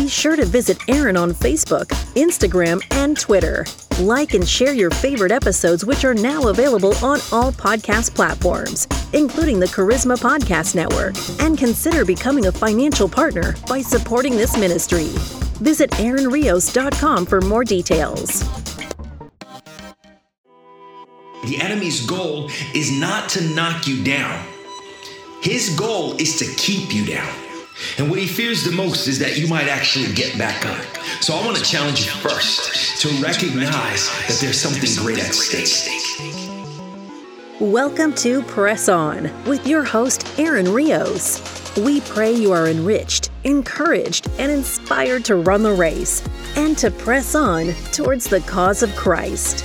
Be sure to visit Aaron on Facebook, Instagram, and Twitter. Like and share your favorite episodes, which are now available on all podcast platforms, including the Charisma Podcast Network. And consider becoming a financial partner by supporting this ministry. Visit AaronRios.com for more details. The enemy's goal is not to knock you down. His goal is to keep you down. And what he fears the most is that you might actually get back up. So I want to challenge you first to recognize that there's something great at stake. Welcome to Press On with your host, Aaron Rios. We pray you are enriched, encouraged, and inspired to run the race and to press on towards the cause of Christ.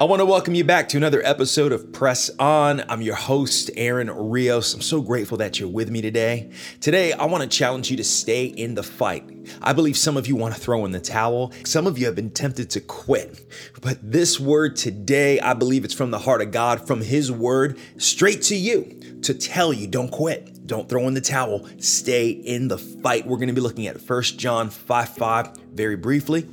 I want to welcome you back to another episode of Press On. I'm your host, Aaron Rios. I'm so grateful that you're with me today. Today, I want to challenge you to stay in the fight. I believe some of you want to throw in the towel. Some of you have been tempted to quit. But this word today, I believe it's from the heart of God, from His word straight to you to tell you don't quit. Don't throw in the towel. Stay in the fight. We're going to be looking at 1 John 5 5 very briefly.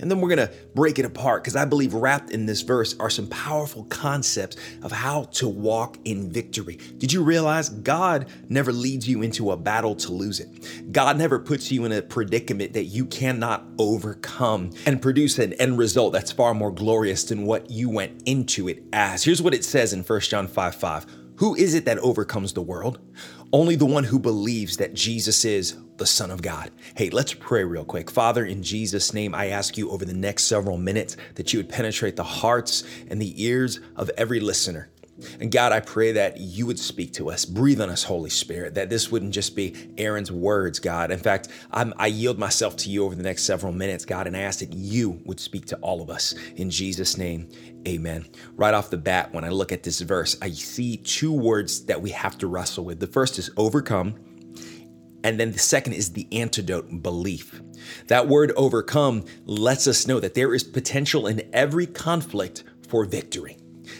And then we're going to break it apart because I believe wrapped in this verse are some powerful concepts of how to walk in victory. Did you realize God never leads you into a battle to lose it? God never puts you in a predicament that you cannot overcome and produce an end result that's far more glorious than what you went into it as. Here's what it says in 1 John 5 5. Who is it that overcomes the world? Only the one who believes that Jesus is the Son of God. Hey, let's pray real quick. Father, in Jesus' name, I ask you over the next several minutes that you would penetrate the hearts and the ears of every listener. And God, I pray that you would speak to us, breathe on us, Holy Spirit, that this wouldn't just be Aaron's words, God. In fact, I'm, i yield myself to you over the next several minutes, God, and I ask that you would speak to all of us. In Jesus' name, amen. Right off the bat, when I look at this verse, I see two words that we have to wrestle with. The first is overcome. And then the second is the antidote belief. That word overcome lets us know that there is potential in every conflict for victory.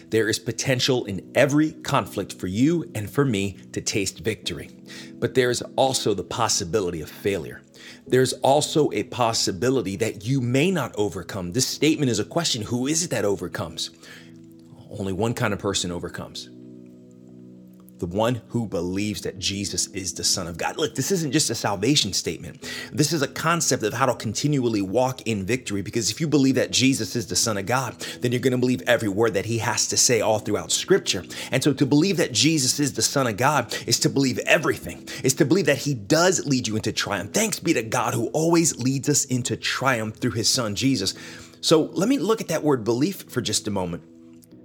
There is potential in every conflict for you and for me to taste victory. But there's also the possibility of failure. There's also a possibility that you may not overcome. This statement is a question who is it that overcomes? Only one kind of person overcomes the one who believes that Jesus is the Son of God. Look, this isn't just a salvation statement. This is a concept of how to continually walk in victory because if you believe that Jesus is the Son of God, then you're going to believe every word that he has to say all throughout Scripture. And so to believe that Jesus is the Son of God is to believe everything, is to believe that he does lead you into triumph. Thanks be to God who always leads us into triumph through his Son, Jesus. So let me look at that word belief for just a moment.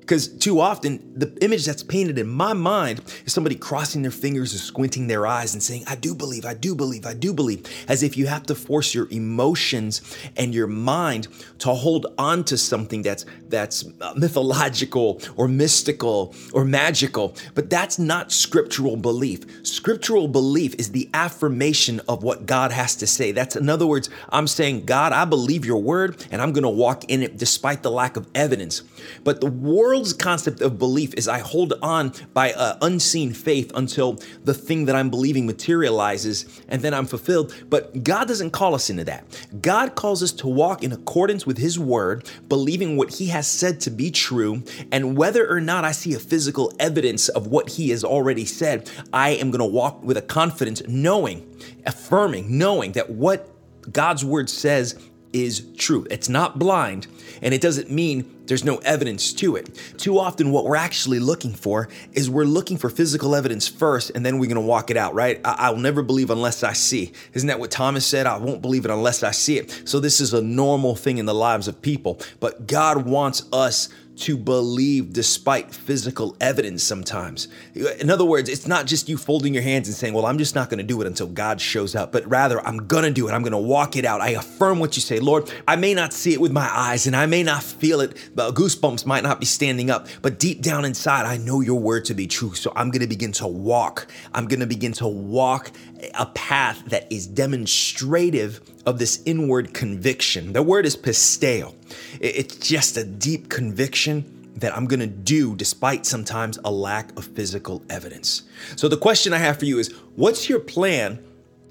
Because too often, the image that's painted in my mind is somebody crossing their fingers or squinting their eyes and saying, I do believe, I do believe, I do believe, as if you have to force your emotions and your mind to hold on to something that's, that's uh, mythological or mystical or magical. But that's not scriptural belief. Scriptural belief is the affirmation of what God has to say. That's, in other words, I'm saying, God, I believe your word and I'm going to walk in it despite the lack of evidence. But the word world's concept of belief is I hold on by uh, unseen faith until the thing that I'm believing materializes and then I'm fulfilled. But God doesn't call us into that. God calls us to walk in accordance with His word, believing what He has said to be true. And whether or not I see a physical evidence of what He has already said, I am going to walk with a confidence, knowing, affirming, knowing that what God's word says is true. It's not blind, and it doesn't mean there's no evidence to it. Too often, what we're actually looking for is we're looking for physical evidence first, and then we're gonna walk it out, right? I- will never believe unless I see. Isn't that what Thomas said? I won't believe it unless I see it. So, this is a normal thing in the lives of people, but God wants us to believe despite physical evidence sometimes. In other words, it's not just you folding your hands and saying, Well, I'm just not to do it until God shows up, but rather, I'm to do it. I'm to walk it out. I affirm what you say. Lord, I may not see it with my eyes and I may not feel it, goosebumps might not be standing up, but deep down inside, I know your word to be true. So I'm to begin to walk. I'm to begin to walk a path that is demonstrative of this inward conviction. The word is pisteo. It's just a deep conviction that I'm gonna do despite sometimes a lack of physical evidence. So, the question I have for you is what's your plan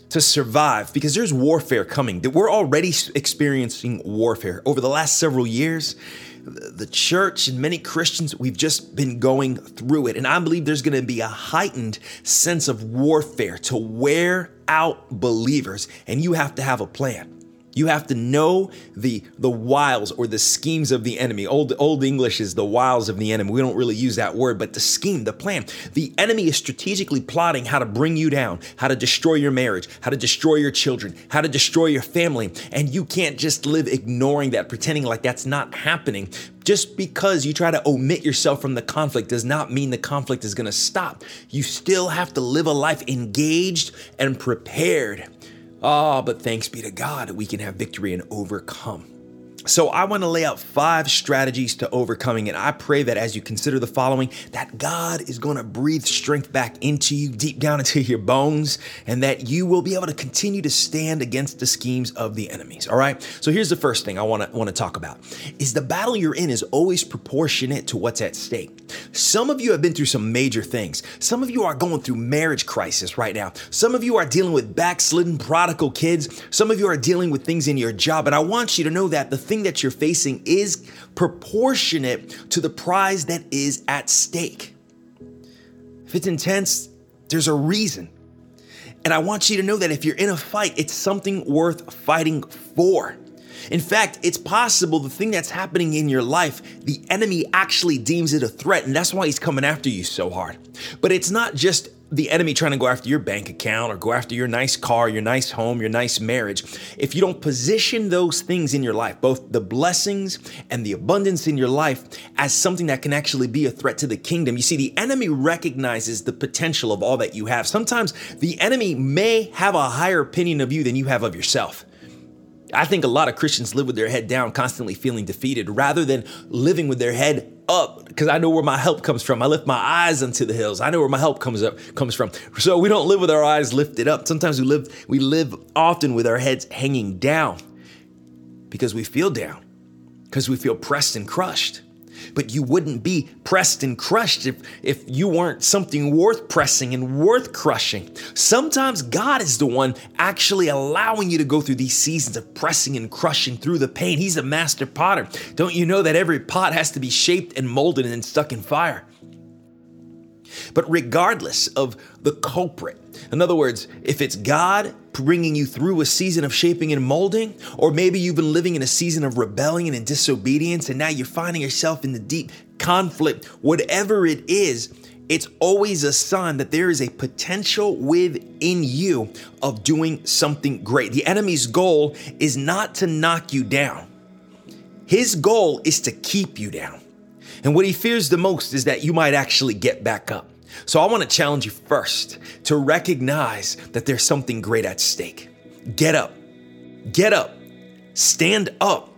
to survive? Because there's warfare coming, that we're already experiencing warfare. Over the last several years, the church and many Christians, we've just been going through it. And I believe there's going to be a heightened sense of warfare to wear out believers, and you have to have a plan. You have to know the the wiles or the schemes of the enemy. Old old English is the wiles of the enemy. We don't really use that word, but the scheme, the plan. The enemy is strategically plotting how to bring you down, how to destroy your marriage, how to destroy your children, how to destroy your family. And you can't just live ignoring that, pretending like that's not happening. Just because you try to omit yourself from the conflict does not mean the conflict is going to stop. You still have to live a life engaged and prepared Ah, oh, but thanks be to God, we can have victory and overcome. So I want to lay out five strategies to overcoming it. I pray that as you consider the following, that God is going to breathe strength back into you, deep down into your bones, and that you will be able to continue to stand against the schemes of the enemies. All right. So here's the first thing I want to want to talk about: is the battle you're in is always proportionate to what's at stake. Some of you have been through some major things. Some of you are going through marriage crisis right now. Some of you are dealing with backslidden prodigal kids. Some of you are dealing with things in your job, and I want you to know that the thing that you're facing is proportionate to the prize that is at stake. If it's intense, there's a reason. And I want you to know that if you're in a fight, it's something worth fighting for. In fact, it's possible the thing that's happening in your life, the enemy actually deems it a threat, and that's why he's coming after you so hard. But it's not just the enemy trying to go after your bank account or go after your nice car, your nice home, your nice marriage, if you don't position those things in your life, both the blessings and the abundance in your life, as something that can actually be a threat to the kingdom, you see, the enemy recognizes the potential of all that you have. Sometimes the enemy may have a higher opinion of you than you have of yourself. I think a lot of Christians live with their head down, constantly feeling defeated, rather than living with their head up because I know where my help comes from. I lift my eyes unto the hills. I know where my help comes up comes from. So we don't live with our eyes lifted up. Sometimes we live we live often with our heads hanging down because we feel down, because we feel pressed and crushed but you wouldn't be pressed and crushed if, if you weren't something worth pressing and worth crushing. Sometimes God is the one actually allowing you to go through these seasons of pressing and crushing through the pain. He's a master potter. Don't you know that every pot has to be shaped and molded and then stuck in fire? But regardless of the culprit, in other words, if it's God bringing you through a season of shaping and molding, or maybe you've been living in a season of rebellion and disobedience, and now you're finding yourself in the deep conflict, whatever it is, it's always a sign that there is a potential within you of doing something great. The enemy's goal is not to knock you down, his goal is to keep you down. And what he fears the most is that you might actually get back up. So I want to challenge you first to recognize that there's something great at stake. Get up. Get up. Stand up.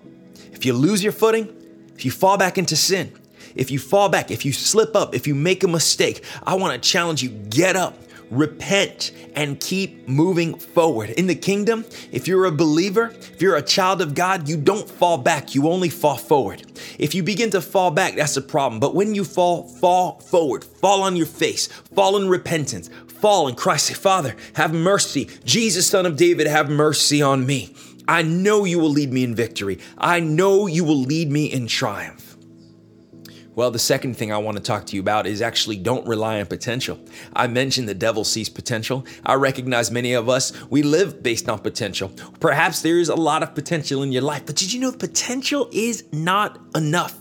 If you lose your footing, if you fall back into sin, if you fall back, if you slip up, if you make a mistake, I want to challenge you get up repent, and keep moving forward. In the kingdom, if you're a believer, if you're a child of God, you don't fall back, you only fall forward. If you begin to fall back, that's a problem. But when you fall, fall forward, fall on your face, fall in repentance, fall in Christ. Say, Father, have mercy. Jesus, Son of David, have mercy on me. I know you will lead me in victory. I know you will lead me in triumph. Well, the second thing I want to talk to you about is actually don't rely on potential. I mentioned the devil sees potential. I recognize many of us, we live based on potential. Perhaps there is a lot of potential in your life, but did you know potential is not enough?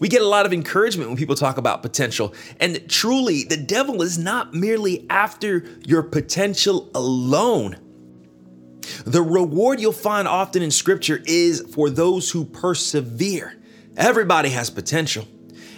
We get a lot of encouragement when people talk about potential. And truly, the devil is not merely after your potential alone. The reward you'll find often in scripture is for those who persevere. Everybody has potential.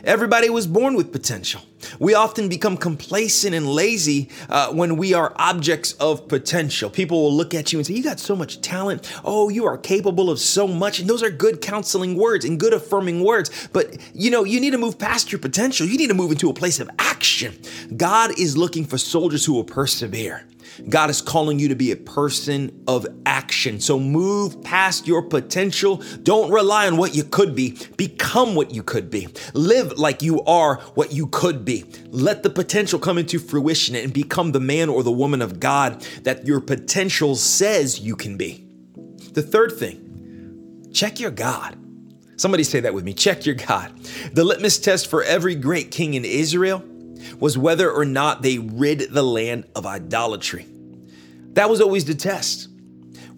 Everybody was born with potential. We often become complacent and lazy uh, when we are objects of potential. People will look at you and say, You got so much talent. Oh, you are capable of so much. And those are good counseling words and good affirming words. But you know, you need to move past your potential. You need to move into a place of action. God is looking for soldiers who will persevere. God is calling you to be a person of action. So move past your potential. Don't rely on what you could be. Become what you could be. Live like you are what you could be. Let the potential come into fruition and become the man or the woman of God that your potential says you can be. The third thing, check your God. Somebody say that with me. Check your God. The litmus test for every great king in Israel was whether or not they rid the land of idolatry. That was always the test.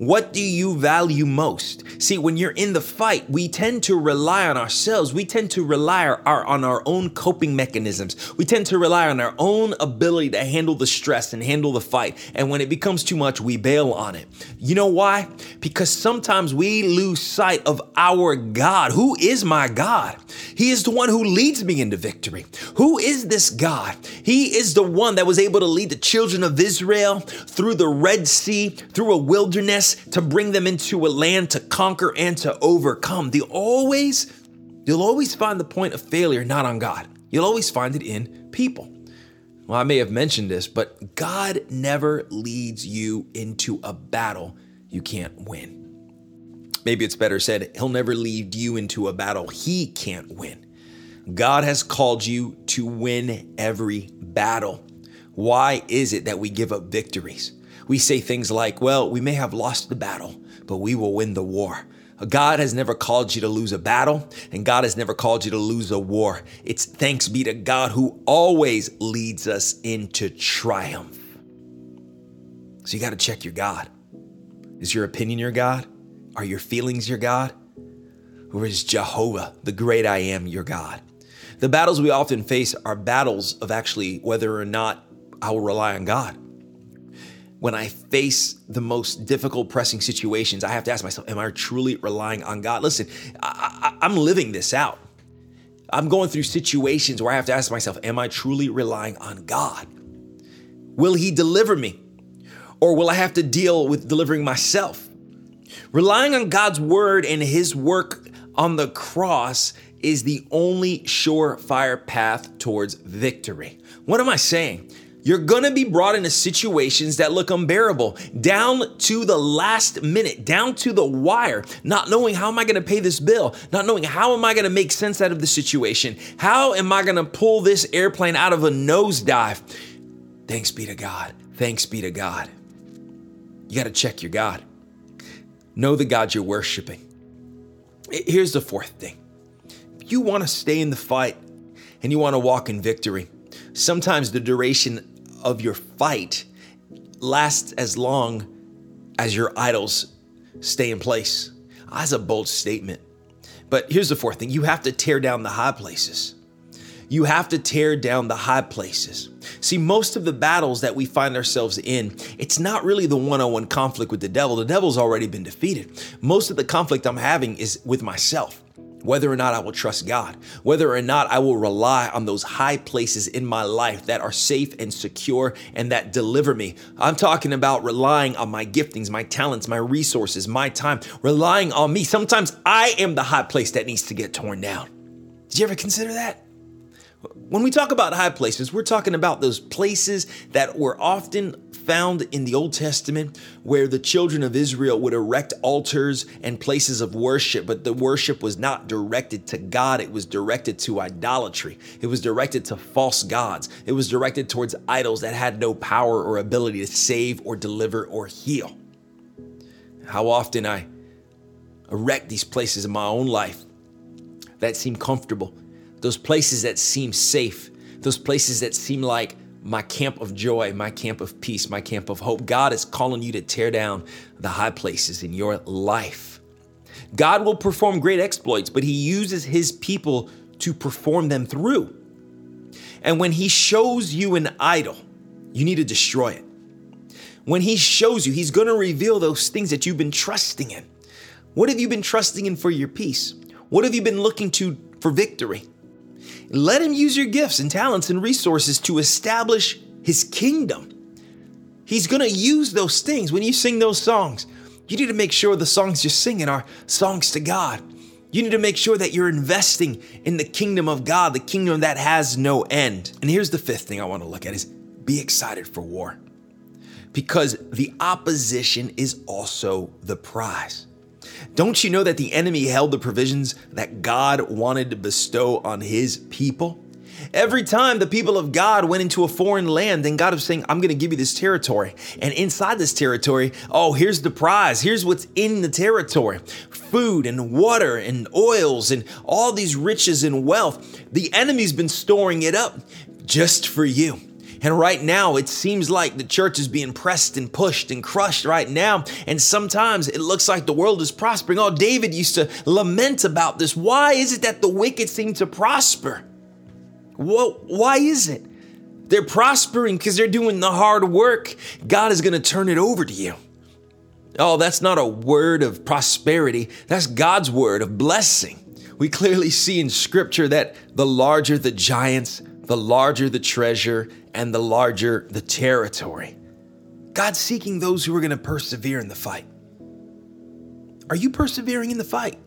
What do you value most? See, when you're in the fight, we tend to rely on ourselves. We tend to rely our, on our own coping mechanisms. We tend to rely on our own ability to handle the stress and handle the fight. And when it becomes too much, we bail on it. You know why? Because sometimes we lose sight of our God. Who is my God? He is the one who leads me into victory. Who is this God? He is the one that was able to lead the children of Israel through the Red Sea, through a wilderness to bring them into a land to conquer and to overcome. They always, you'll always find the point of failure not on God. You'll always find it in people. Well, I may have mentioned this, but God never leads you into a battle you can't win. Maybe it's better said, He'll never lead you into a battle He can't win. God has called you to win every battle. Why is it that we give up victories? We say things like, well, we may have lost the battle, but we will win the war. God has never called you to lose a battle, and God has never called you to lose a war. It's thanks be to God who always leads us into triumph. So you got to check your God. Is your opinion your God? Are your feelings your God? Or is Jehovah, the great I am, your God? The battles we often face are battles of actually whether or not I will rely on God when I face the most difficult, pressing situations, I have to ask myself, am I truly relying on God? Listen, I, am living this out. I'm going through situations where I have to ask myself, am I truly relying on God? Will He deliver me? Or will I have to deal with delivering myself? Relying on God's word and His work on the cross is the only surefire path towards victory. What am I saying? You're gonna be brought into situations that look unbearable, down to the last minute, down to the wire, not knowing how am I gonna pay this bill, not knowing how am I gonna make sense out of the situation, how am I gonna pull this airplane out of a nosedive. Thanks be to God. Thanks be to God. You gotta check your God. Know the God you're worshiping. Here's the fourth thing you wanna stay in the fight and you wanna walk in victory, sometimes the duration of your fight lasts as long as your idols stay in place. That's a bold statement. But here's the fourth thing you have to tear down the high places. You have to tear down the high places. See, most of the battles that we find ourselves in, it's not really the one on one conflict with the devil. The devil's already been defeated. Most of the conflict I'm having is with myself whether or not I will trust God, whether or not I will rely on those high places in my life that are safe and secure and that deliver me. I'm talking about relying on my giftings, my talents, my resources, my time, relying on me. Sometimes I am the high place that needs to get torn down. Did you ever consider that? When we talk about high places, we're talking about those places that were often found in the Old Testament where the children of Israel would erect altars and places of worship, but the worship was not directed to God, it was directed to idolatry. It was directed to false gods. It was directed towards idols that had no power or ability to save or deliver or heal. How often I erect these places in my own life that seem comfortable, those places that seem safe, those places that seem like my camp of joy, my camp of peace, my camp of hope. God is calling you to tear down the high places in your life. God will perform great exploits, but He uses His people to perform them through. And when He shows you an idol, you need to destroy it. When He shows you, He's going to reveal those things that you've been trusting in. What have you been trusting in for your peace? What have you been looking to for victory? Let him use your gifts and talents and resources to establish his kingdom. He's going to use those things when you sing those songs. You need to make sure the songs you're singing are songs to God. You need to make sure that you're investing in the kingdom of God, the kingdom that has no end. And here's the fifth thing I want to look at is be excited for war. because the opposition is also the prize. Don't you know that the enemy held the provisions that God wanted to bestow on his people? Every time the people of God went into a foreign land, then God was saying, I'm going to give you this territory. And inside this territory, oh, here's the prize. Here's what's in the territory food and water and oils and all these riches and wealth. The enemy's been storing it up just for you. And right now, it seems like the church is being pressed and pushed and crushed right now. And sometimes it looks like the world is prospering. Oh, David used to lament about this. Why is it that the wicked seem to prosper? Well, why is it? They're prospering because they're doing the hard work. God is going to turn it over to you. Oh, that's not a word of prosperity. That's God's word of blessing. We clearly see in scripture that the larger the giants, the larger the treasure, and the larger the territory. God's seeking those who are going to persevere in the fight. Are you persevering in the fight?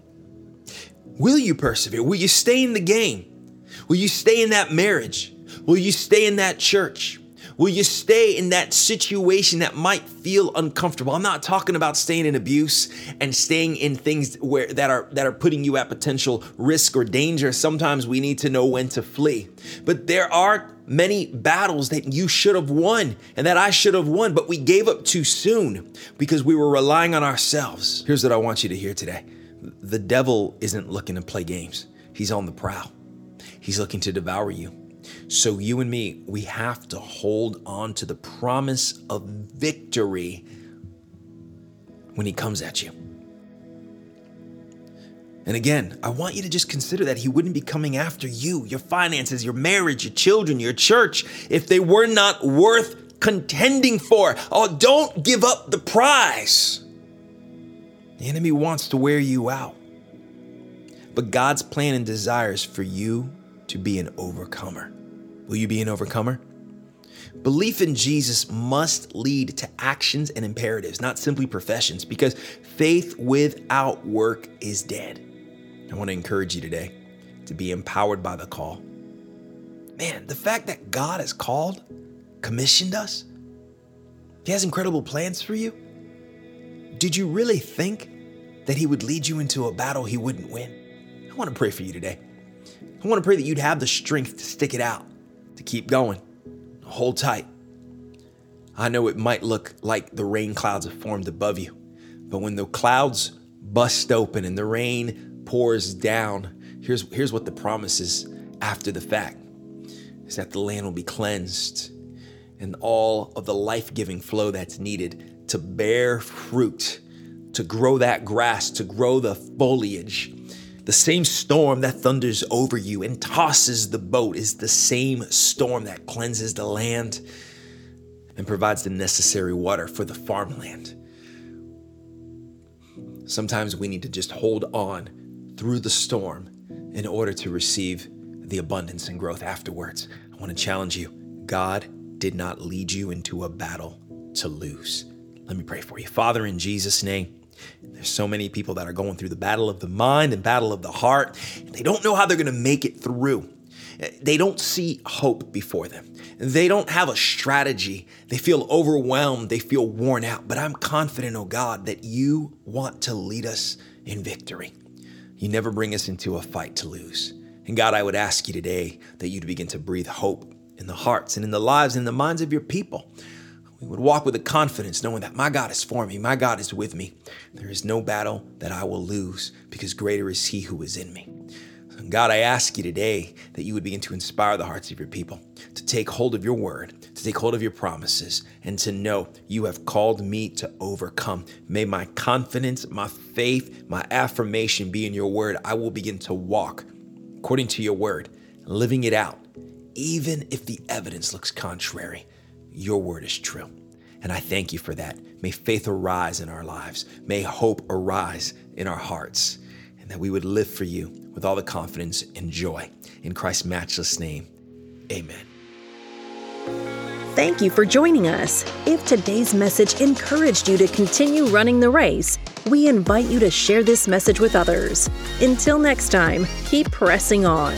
Will you persevere? Will you stay in the game? Will you stay in that marriage? Will you stay in that church? Will you stay in that situation that might feel uncomfortable? I'm not talking about staying in abuse and staying in things where that are that are putting you at potential risk or danger. Sometimes we need to know when to flee. But there are many battles that you should have won and that I should have won, but we gave up too soon because we were relying on ourselves. Here's what I want you to hear today. The devil isn't looking to play games. He's on the prowl. He's looking to devour you. So, you and me, we have to hold on to the promise of victory when he comes at you. And again, I want you to just consider that he wouldn't be coming after you, your finances, your marriage, your children, your church, if they were not worth contending for. Oh, don't give up the prize. The enemy wants to wear you out. But God's plan and desires for you to be an overcomer. Will you be an overcomer? Belief in Jesus must lead to actions and imperatives, not simply professions, because faith without work is dead. I want to encourage you today to be empowered by the call. Man, the fact that God has called, commissioned us, He has incredible plans for you. Did you really think that He would lead you into a battle He wouldn't win? I want to pray for you today. I want to pray that you'd have the strength to stick it out to keep going. Hold tight. I know it might look like the rain clouds have formed above you, but when the clouds bust open and the rain pours down, here's, here's what the promise is after the fact is that the land will be cleansed and all of the life giving flow that's needed to bear fruit, to grow that grass, to grow the foliage, the same storm that thunders over you and tosses the boat is the same storm that cleanses the land and provides the necessary water for the farmland. Sometimes we need to just hold on through the storm in order to receive the abundance and growth afterwards. I want to challenge you God did not lead you into a battle to lose. Let me pray for you. Father, in Jesus' name, there's so many people that are going through the battle of the mind and battle of the heart, they don't know how they're going to make it through. They don't see hope before them. They don't have a strategy. They feel overwhelmed. They feel worn out. But I'm confident, oh God, that you want to lead us in victory. You never bring us into a fight to lose. And God, I would ask you today that you'd begin to breathe hope in the hearts and in the lives and in the minds of your people. We would walk with a confidence knowing that my God is for me, my God is with me. There is no battle that I will lose because greater is He who is in me. God, I ask you today that you would begin to inspire the hearts of your people to take hold of your word, to take hold of your promises, and to know you have called me to overcome. May my confidence, my faith, my affirmation be in your word. I will begin to walk according to your word, living it out, even if the evidence looks contrary your word is true. And I thank you for that. May faith arise in our lives. May hope arise in our hearts. And that we would live for you with all the confidence and joy. In Christ's matchless name, amen. Thank you for joining us. If today's message encouraged you to continue running the race, we invite you to share this message with others. Until next time, keep pressing on.